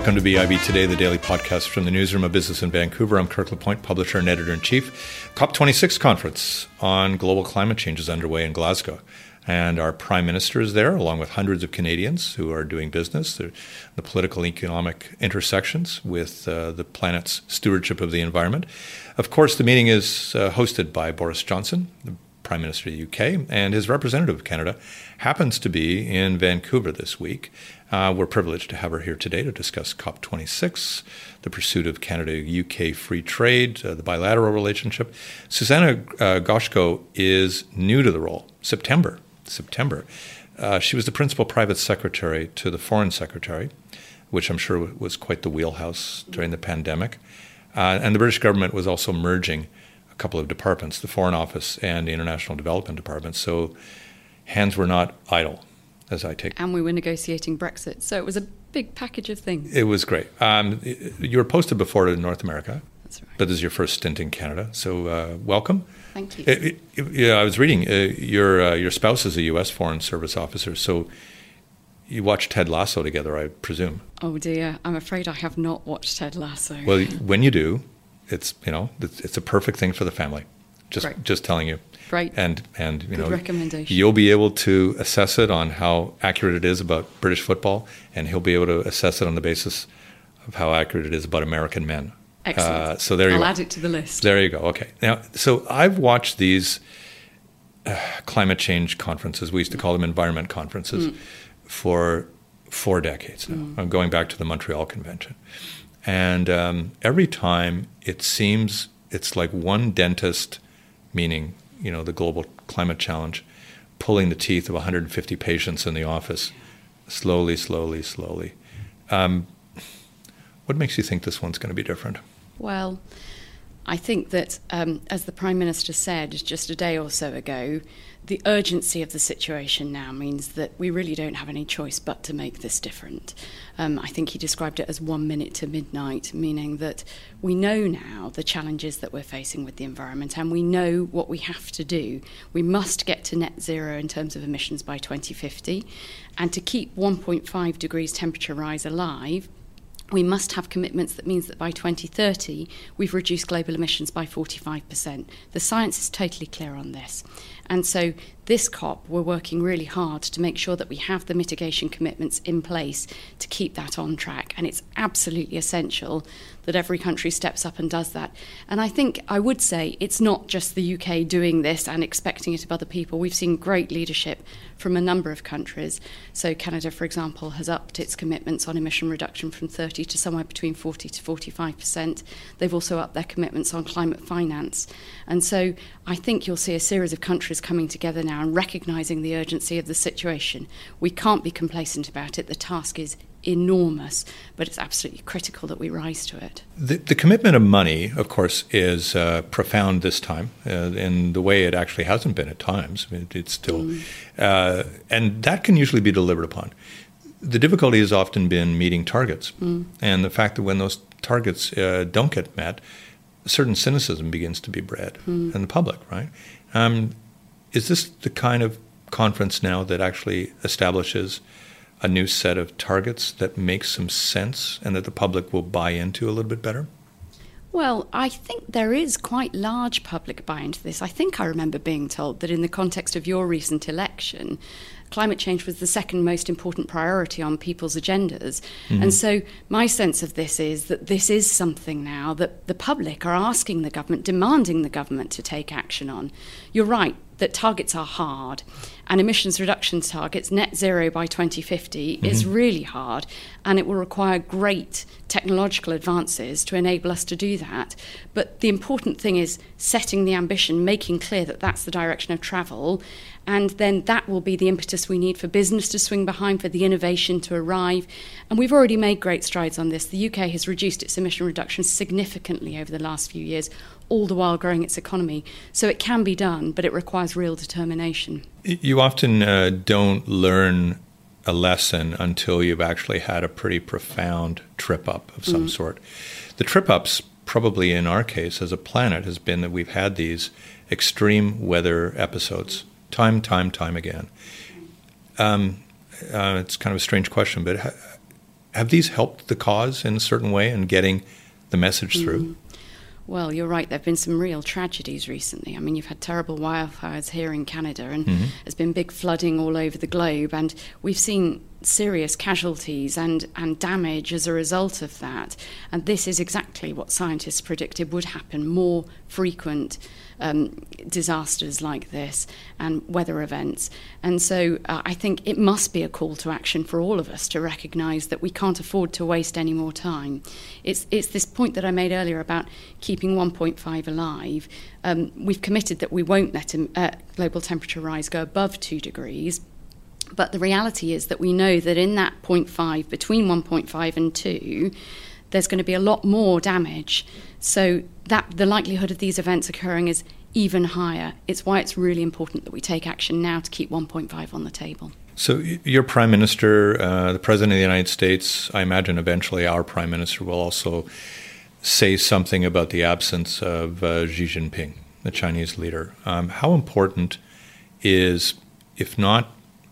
Welcome to BIV Today, the daily podcast from the newsroom of business in Vancouver. I'm Kirk LaPointe, publisher and editor in chief. COP26 conference on global climate change is underway in Glasgow. And our prime minister is there, along with hundreds of Canadians who are doing business, the, political and economic intersections with uh, the planet's stewardship of the environment. Of course, the meeting is uh, hosted by Boris Johnson, the Prime Minister of the UK, and his representative of Canada happens to be in Vancouver this week. Uh, we're privileged to have her here today to discuss COP26, the pursuit of Canada UK free trade, uh, the bilateral relationship. Susannah uh, Goshko is new to the role, September. September. Uh, she was the principal private secretary to the foreign secretary, which I'm sure was quite the wheelhouse during the pandemic. Uh, and the British government was also merging a couple of departments, the Foreign Office and the International Development Department. So hands were not idle as I take. And we were negotiating Brexit, so it was a big package of things. It was great. Um, you were posted before to North America. That's right. But this is your first stint in Canada, so uh, welcome. Thank you. It, it, yeah, I was reading. Uh, your uh, your spouse is a U.S. Foreign Service officer, so you watched Ted Lasso together, I presume. Oh dear, I'm afraid I have not watched Ted Lasso. Well, when you do, it's you know it's, it's a perfect thing for the family. Just Right. just telling you. Great. And and you Good know recommendation. you'll be able to assess it on how accurate it is about British football, and he'll be able to assess it on the basis of how accurate it is about American men. Excellent. Uh, so there you I'll go. add it to the list. There you go. Okay. Now, so I've watched these uh, climate change conferences. We used to call them environment conferences for four decades now. I'm going back to the Montreal Convention, and um, every time it seems it's like one dentist, meaning you know the global climate challenge, pulling the teeth of 150 patients in the office, slowly, slowly, slowly. Um, what makes you think this one's going to be different? Well, I think that, um, as the Prime Minister said just a day or so ago, the urgency of the situation now means that we really don't have any choice but to make this different. Um, I think he described it as one minute to midnight, meaning that we know now the challenges that we're facing with the environment and we know what we have to do. We must get to net zero in terms of emissions by 2050, and to keep 1.5 degrees temperature rise alive, we must have commitments that means that by 2030 we've reduced global emissions by 45%. The science is totally clear on this. And so this COP, we're working really hard to make sure that we have the mitigation commitments in place to keep that on track. And it's absolutely essential that every country steps up and does that. And I think I would say it's not just the UK doing this and expecting it of other people. We've seen great leadership from a number of countries. So Canada, for example, has upped its commitments on emission reduction from 30 to somewhere between 40 to 45 percent. They've also upped their commitments on climate finance. And so I think you'll see a series of countries coming together now and recognising the urgency of the situation. We can't be complacent about it. The task is enormous, but it's absolutely critical that we rise to it. The, the commitment of money, of course, is uh, profound this time, uh, in the way it actually hasn't been at times. It, it's still, uh, and that can usually be delivered upon. The difficulty has often been meeting targets, and the fact that when those targets uh, don't get met, certain cynicism begins to be bred in the public. Right? Um, is this the kind of conference now that actually establishes? a new set of targets that makes some sense and that the public will buy into a little bit better? Well, I think there is quite large public buy into this. I think I remember being told that in the context of your recent election, climate change was the second most important priority on people's agendas. Mm-hmm. And so my sense of this is that this is something now that the public are asking the government, demanding the government to take action on. You're right that targets are hard and emissions reduction targets net zero by 2050 mm-hmm. is really hard and it will require great technological advances to enable us to do that but the important thing is setting the ambition making clear that that's the direction of travel and then that will be the impetus we need for business to swing behind for the innovation to arrive. And we've already made great strides on this. The UK has reduced its emission reductions significantly over the last few years all the while growing its economy. So it can be done but it requires real determination. You often uh, don't learn a lesson until you've actually had a pretty profound trip up of some sort. The trip ups, probably in our case as a planet, has been that we've had these extreme weather episodes time, time, time again. Um, uh, it's kind of a strange question, but ha- have these helped the cause in a certain way in getting the message mm. through? Well, you're right. There have been some real tragedies recently. I mean, you've had terrible wildfires here in Canada, and mm-hmm. there's been big flooding all over the globe, and we've seen serious casualties and, and damage as a result of that. And this is exactly what scientists predicted would happen more frequent um, disasters like this and weather events. And so uh, I think it must be a call to action for all of us to recognise that we can't afford to waste any more time. It's, it's this point that I made earlier about keeping 1.5 alive. Um, we've committed that we won't let uh, global temperature rise go above 2 degrees. But the reality is that we know that in that 0.5, between 1.5 and 2, there's going to be a lot more damage. So that the likelihood of these events occurring is even higher. It's why it's really important that we take action now to keep 1.5 on the table. So, your prime minister, uh, the president of the United States, I imagine eventually our prime minister will also say something about the absence of uh, Xi Jinping, the Chinese leader. Um, how important is, if not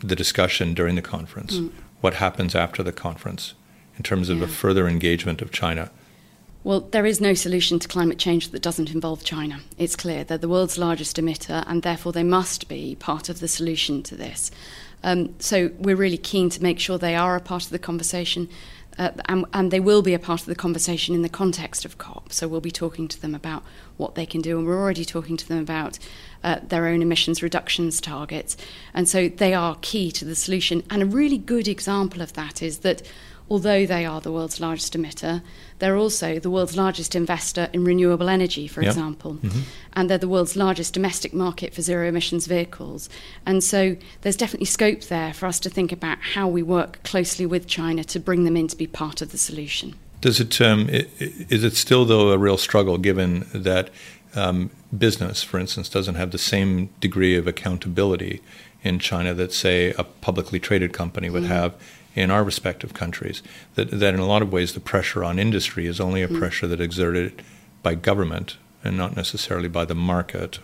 the discussion during the conference, mm. what happens after the conference in terms of yeah. a further engagement of China? Well, there is no solution to climate change that doesn't involve China. It's clear they're the world's largest emitter, and therefore they must be part of the solution to this. Um, so we're really keen to make sure they are a part of the conversation. Uh, and, and, they will be a part of the conversation in the context of COP. So we'll be talking to them about what they can do, and we're already talking to them about uh, their own emissions reductions targets. And so they are key to the solution. And a really good example of that is that although they are the world's largest emitter, they're also the world's largest investor in renewable energy, for yep. example. Mm-hmm. And they're the world's largest domestic market for zero emissions vehicles. And so there's definitely scope there for us to think about how we work closely with China to bring them in to be part of the solution. Does it, um, is it still, though, a real struggle given that um, business, for instance, doesn't have the same degree of accountability in China that, say, a publicly traded company would mm-hmm. have in our respective countries. That, that in a lot of ways the pressure on industry is only a mm. pressure that exerted by government and not necessarily by the market.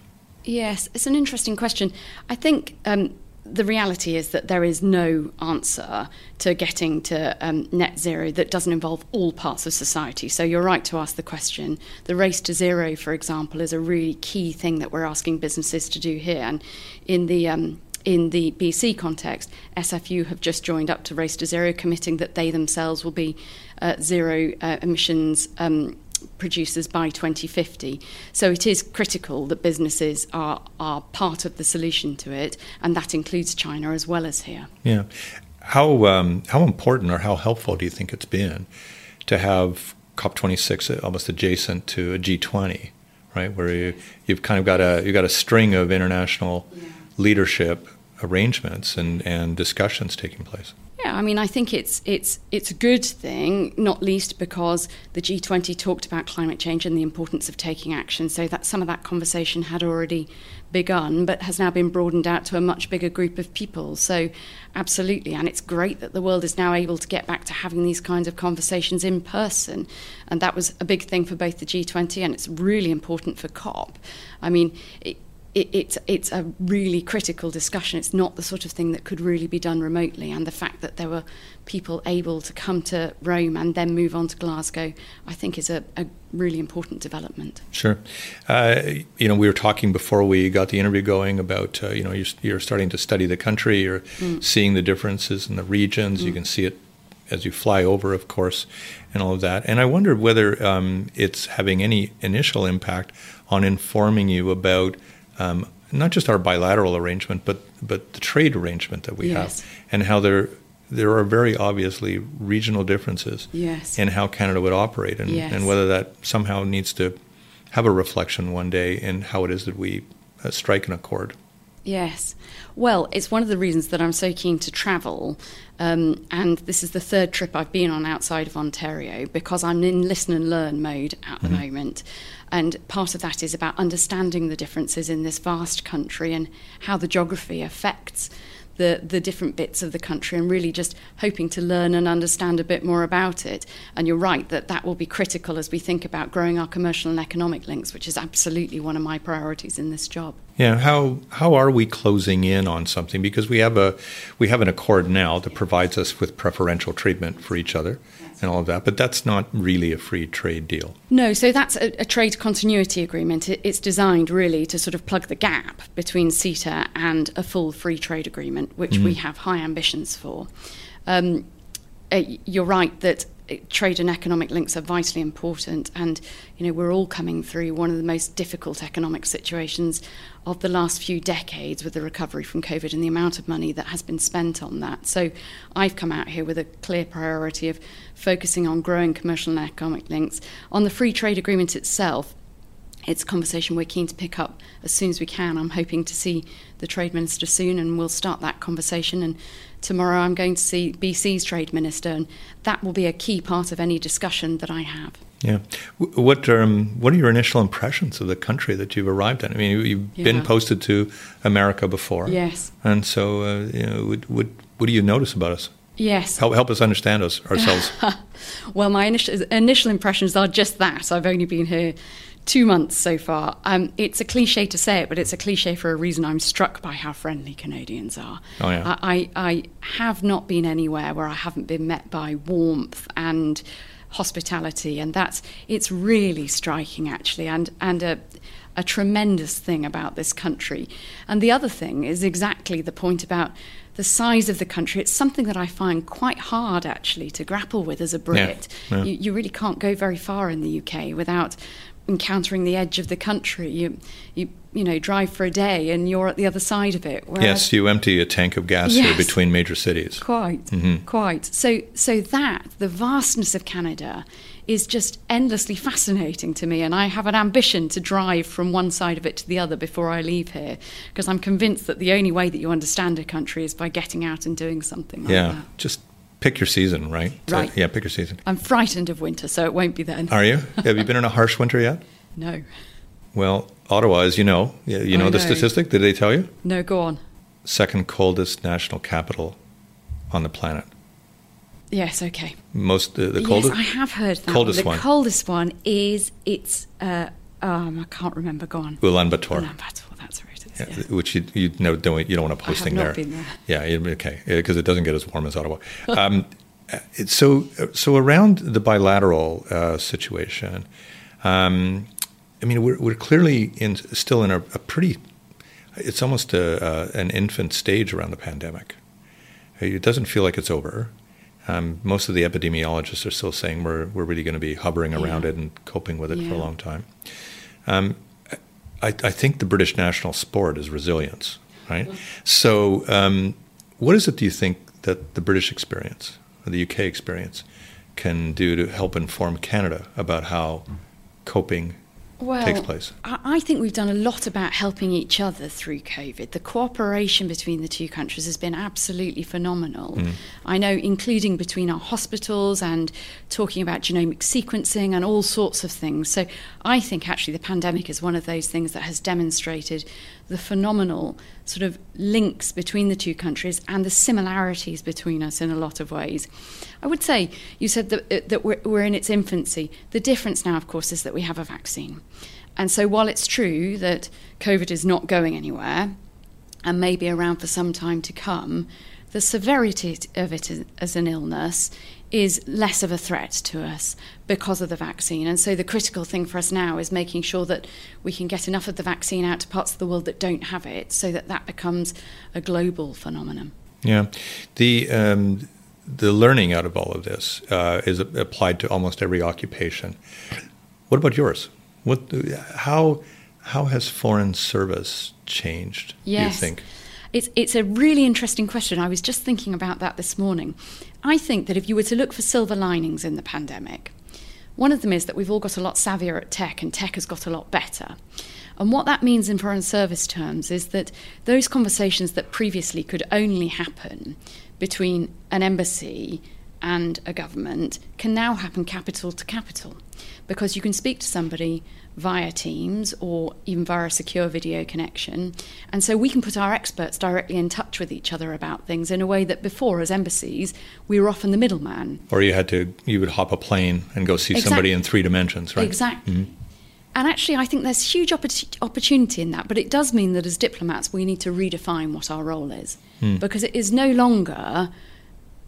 Yes, it's an interesting question. I think um, the reality is that there is no answer to getting to um, net zero that doesn't involve all parts of society. So you're right to ask the question. The race to zero, for example, is a really key thing that we're asking businesses to do here. And in the um, in the BC context, SFU have just joined up to Race to Zero, committing that they themselves will be uh, zero uh, emissions um, producers by 2050. So it is critical that businesses are, are part of the solution to it, and that includes China as well as here. Yeah. How, um, how important or how helpful do you think it's been to have COP26 almost adjacent to a G20, right? Where you, you've kind of got a, you've got a string of international yeah. leadership arrangements and, and discussions taking place. Yeah, I mean, I think it's it's it's a good thing, not least because the G20 talked about climate change and the importance of taking action. So that some of that conversation had already begun, but has now been broadened out to a much bigger group of people. So, absolutely, and it's great that the world is now able to get back to having these kinds of conversations in person. And that was a big thing for both the G20 and it's really important for COP. I mean, it, it, it's it's a really critical discussion. It's not the sort of thing that could really be done remotely. And the fact that there were people able to come to Rome and then move on to Glasgow, I think, is a, a really important development. Sure. Uh, you know, we were talking before we got the interview going about uh, you know you're, you're, starting to study the country. You're mm. seeing the differences in the regions. Mm. You can see it as you fly over, of course, and all of that. And I wondered whether um, it's having any initial impact on informing you about um, not just our bilateral arrangement, but but the trade arrangement that we yes. have, and how there there are very obviously regional differences yes. in how Canada would operate, and, yes. and whether that somehow needs to have a reflection one day in how it is that we uh, strike an accord. Yes. Well, it's one of the reasons that I'm so keen to travel. Um, and this is the third trip I've been on outside of Ontario because I'm in listen and learn mode at the mm-hmm. moment. And part of that is about understanding the differences in this vast country and how the geography affects the, the different bits of the country and really just hoping to learn and understand a bit more about it. And you're right that that will be critical as we think about growing our commercial and economic links, which is absolutely one of my priorities in this job. Yeah, how how are we closing in on something? Because we have a we have an accord now that provides us with preferential treatment for each other and all of that, but that's not really a free trade deal. No, so that's a, a trade continuity agreement. It, it's designed really to sort of plug the gap between CETA and a full free trade agreement, which mm-hmm. we have high ambitions for. Um, uh, you're right that trade and economic links are vitally important and you know we're all coming through one of the most difficult economic situations of the last few decades with the recovery from covid and the amount of money that has been spent on that so i've come out here with a clear priority of focusing on growing commercial and economic links on the free trade agreement itself it's a conversation we're keen to pick up as soon as we can. I'm hoping to see the Trade Minister soon and we'll start that conversation. And tomorrow I'm going to see BC's Trade Minister, and that will be a key part of any discussion that I have. Yeah. What um, what are your initial impressions of the country that you've arrived in? I mean, you've yeah. been posted to America before. Yes. And so, uh, you know, what, what, what do you notice about us? Yes. Help, help us understand us ourselves. well, my initial, initial impressions are just that. I've only been here two months so far. Um, it's a cliche to say it, but it's a cliche for a reason. I'm struck by how friendly Canadians are. Oh, yeah. I, I, I have not been anywhere where I haven't been met by warmth and hospitality, and that's it's really striking actually, and and a a tremendous thing about this country. And the other thing is exactly the point about the size of the country. It's something that I find quite hard actually to grapple with as a Brit. Yeah, yeah. You, you, really can't go very far in the UK without encountering the edge of the country. You, you, you know, drive for a day and you're at the other side of it. Whereas, yes, you empty a tank of gas yes, between major cities. Quite, mm-hmm. quite. So, so that the vastness of Canada is just endlessly fascinating to me, and I have an ambition to drive from one side of it to the other before I leave here, because I'm convinced that the only way that you understand a country is by getting out and doing something. Like yeah, that. just pick your season, right? Right. So, yeah, pick your season. I'm frightened of winter, so it won't be then. Are you? Have you been in a harsh winter yet? No. Well, Ottawa, as you know, you know, know the statistic. Did they tell you? No, go on. Second coldest national capital on the planet. Yes. Okay. Most uh, the coldest. Yes, I have heard that. Coldest one. The coldest one is it's. Uh, um, I can't remember. Go on. Ulaanbaatar. Ulaanbaatar. That's right. Yeah, yeah. Which you you know don't you don't want to posting there. there. Yeah. Okay. Because it doesn't get as warm as Ottawa. Um, so so around the bilateral uh, situation. Um, I mean, we're, we're clearly in, still in a, a pretty, it's almost a, uh, an infant stage around the pandemic. It doesn't feel like it's over. Um, most of the epidemiologists are still saying we're, we're really going to be hovering around yeah. it and coping with it for a long time. Um, I, I, think the British national sport is resilience, right? So, um, what is it do you think that the British experience or the UK experience can do to help inform Canada about how coping well, takes place? I think we've done a lot about helping each other through COVID. The cooperation between the two countries has been absolutely phenomenal. Mm. I know, including between our hospitals and talking about genomic sequencing and all sorts of things. So I think actually the pandemic is one of those things that has demonstrated the phenomenal sort of links between the two countries and the similarities between us in a lot of ways. I would say you said that, uh, that we're, we're in its infancy. The difference now, of course, is that we have a vaccine. And so while it's true that COVID is not going anywhere and may be around for some time to come, the severity of it as an illness is less of a threat to us because of the vaccine. And so the critical thing for us now is making sure that we can get enough of the vaccine out to parts of the world that don't have it so that that becomes a global phenomenon. Yeah. The um, the learning out of all of this uh, is applied to almost every occupation. What about yours? What how how has foreign service changed, yes. you think? It's, it's a really interesting question. I was just thinking about that this morning. I think that if you were to look for silver linings in the pandemic, one of them is that we've all got a lot savvier at tech and tech has got a lot better. And what that means in foreign service terms is that those conversations that previously could only happen between an embassy and a government can now happen capital to capital because you can speak to somebody via Teams or even via a secure video connection. And so we can put our experts directly in touch with each other about things in a way that before, as embassies, we were often the middleman. Or you had to, you would hop a plane and go see Exact- somebody in three dimensions, right? Exactly. Mm-hmm. And actually, I think there's huge oppor- opportunity in that, but it does mean that as diplomats, we need to redefine what our role is. Hmm. Because it is no longer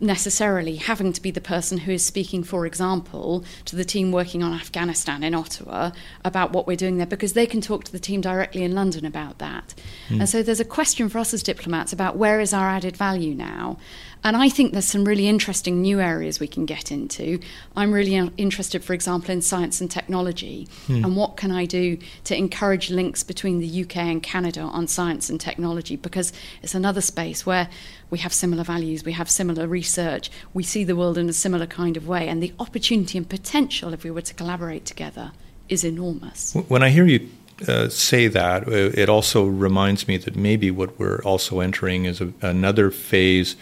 necessarily having to be the person who is speaking, for example, to the team working on Afghanistan in Ottawa about what we're doing there, because they can talk to the team directly in London about that. Hmm. And so there's a question for us as diplomats about where is our added value now. And I think there's some really interesting new areas we can get into. I'm really interested, for example, in science and technology. And what can I do to encourage links between the UK and Canada on science and technology? Because it's another space where we have similar values, we have similar research, we see the world in a similar kind of way. And the opportunity and potential, if we were to collaborate together, is enormous. When I hear you uh, say that, uh, it also reminds me that maybe what we're also entering is a, another phase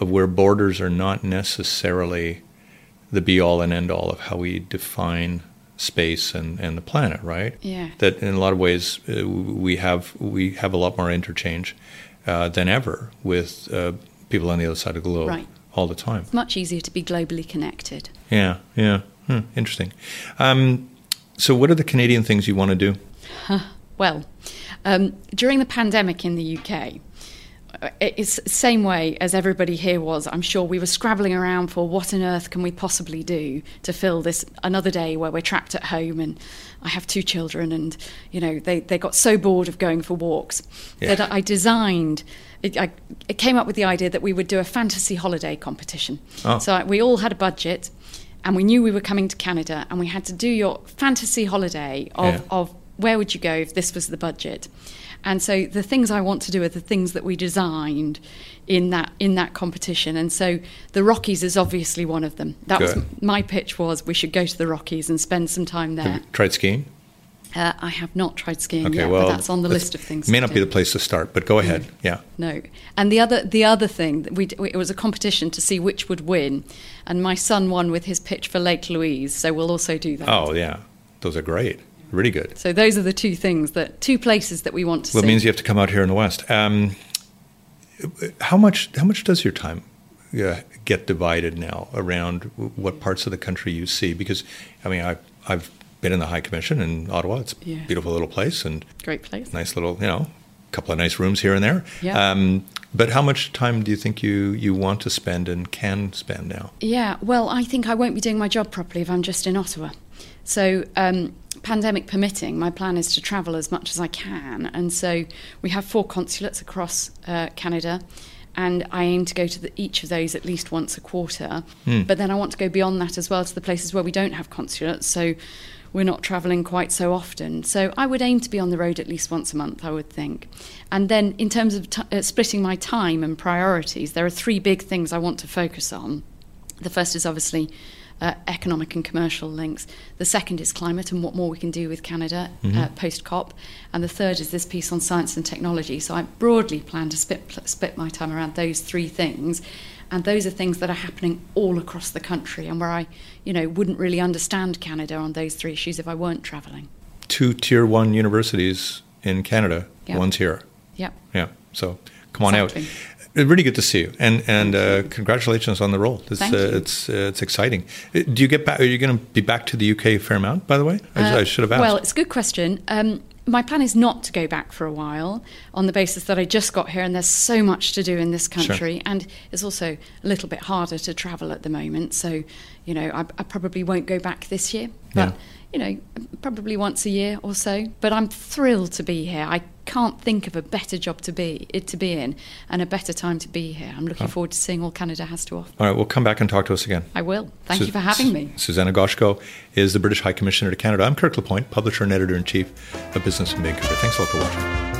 of where borders are not necessarily the be all and end all of how we define space and, and the planet, right? Yeah. That in a lot of ways uh, we have we have a lot more interchange uh, than ever with uh, people on the other side of the globe Right. all the time. It's much easier to be globally connected. Yeah, yeah, Hmm, interesting. Um, so, what are the Canadian things you want to do? Well, um, during the pandemic in the UK, Uh, it's the same way as everybody here was. I'm sure we were scrabbling around for what on earth can we possibly do to fill this another day where we're trapped at home and I have two children and you know they, they got so bored of going for walks Yeah. that I designed. It, I, it came up with the idea that we would do a fantasy holiday competition. Oh. So I- we all had a budget, and we knew we were coming to Canada, and we had to do your fantasy holiday of, Yeah. of where would you go if this was the budget. And so the things I want to do are the things that we designed in that in that competition. And so the Rockies is obviously one of them. That was Good. my pitch was we should go to the Rockies and spend some time there. Tried skiing? Uh, I have not tried skiing Okay, yet, well, but that's on the list of things. May not do. be the place to start, but go ahead. Yeah. No, and the other the other thing that we d- it was a competition to see which would win, and my son won with his pitch for Lake Louise, so we'll also do that. Oh, yeah. Those are great. Really good. So those are the two things that two places that we want to Well, it means you have to come out here in the West. Um, how much? How much does your time uh, get divided now around what parts of the country you see? Because I mean, I, I've been in the High Commission in Ottawa. It's a Yeah. beautiful little place and Great place. nice little, you know, couple of nice rooms here and there. Yeah. Um, but how much time do you think you, you want to spend and can spend now? Yeah, well, I think I won't be doing my job properly if I'm just in Ottawa. So, um, pandemic permitting, my plan is to travel as much as I can. And so we have four consulates across uh, Canada. And I aim to go to the, each of those at least once a quarter. But then I want to go beyond that as well to the places where we don't have consulates. So we're not travelling quite so often. So I would aim to be on the road at least once a month, I would think. And then in terms of t- uh, splitting my time and priorities, there are three big things I want to focus on. The first is obviously uh, economic and commercial links. The second is climate and what more we can do with Canada uh, post COP. And the third is this piece on science and technology. So I broadly plan to split, pl- split my time around those three things. And those are things that are happening all across the country and where I, you know, wouldn't really understand Canada on those three issues if I weren't travelling. Two tier one universities in Canada, Yeah. one's here. Yep. Yeah. So come on Exactly. out. Uh, Really good to see you, and and uh, congratulations on the role. It's Thank uh, you. it's uh, it's exciting. Uh, Do you get back? Are you going to be back to the UK a fair amount? By the way, I, Uh, I should have asked. Well, it's a good question. Um, my plan is not to go back for a while on the basis that I just got here and there's so much to do in this country. And it's also a little bit harder to travel at the moment. So, you know, I, I probably won't go back this year. But, Yeah. you know, probably once a year or so. But I'm thrilled to be here. I can't think of a better job to be it to be in and a better time to be here. I'm looking forward to seeing all Canada has to offer. All right, well, come back and talk to us again. I will. Thank Su- you for having me. Susannah Goshko is the British High Commissioner to Canada. I'm Kirk LaPointe, Publisher and Editor in Chief of Business in Vancouver. Thanks a lot for watching.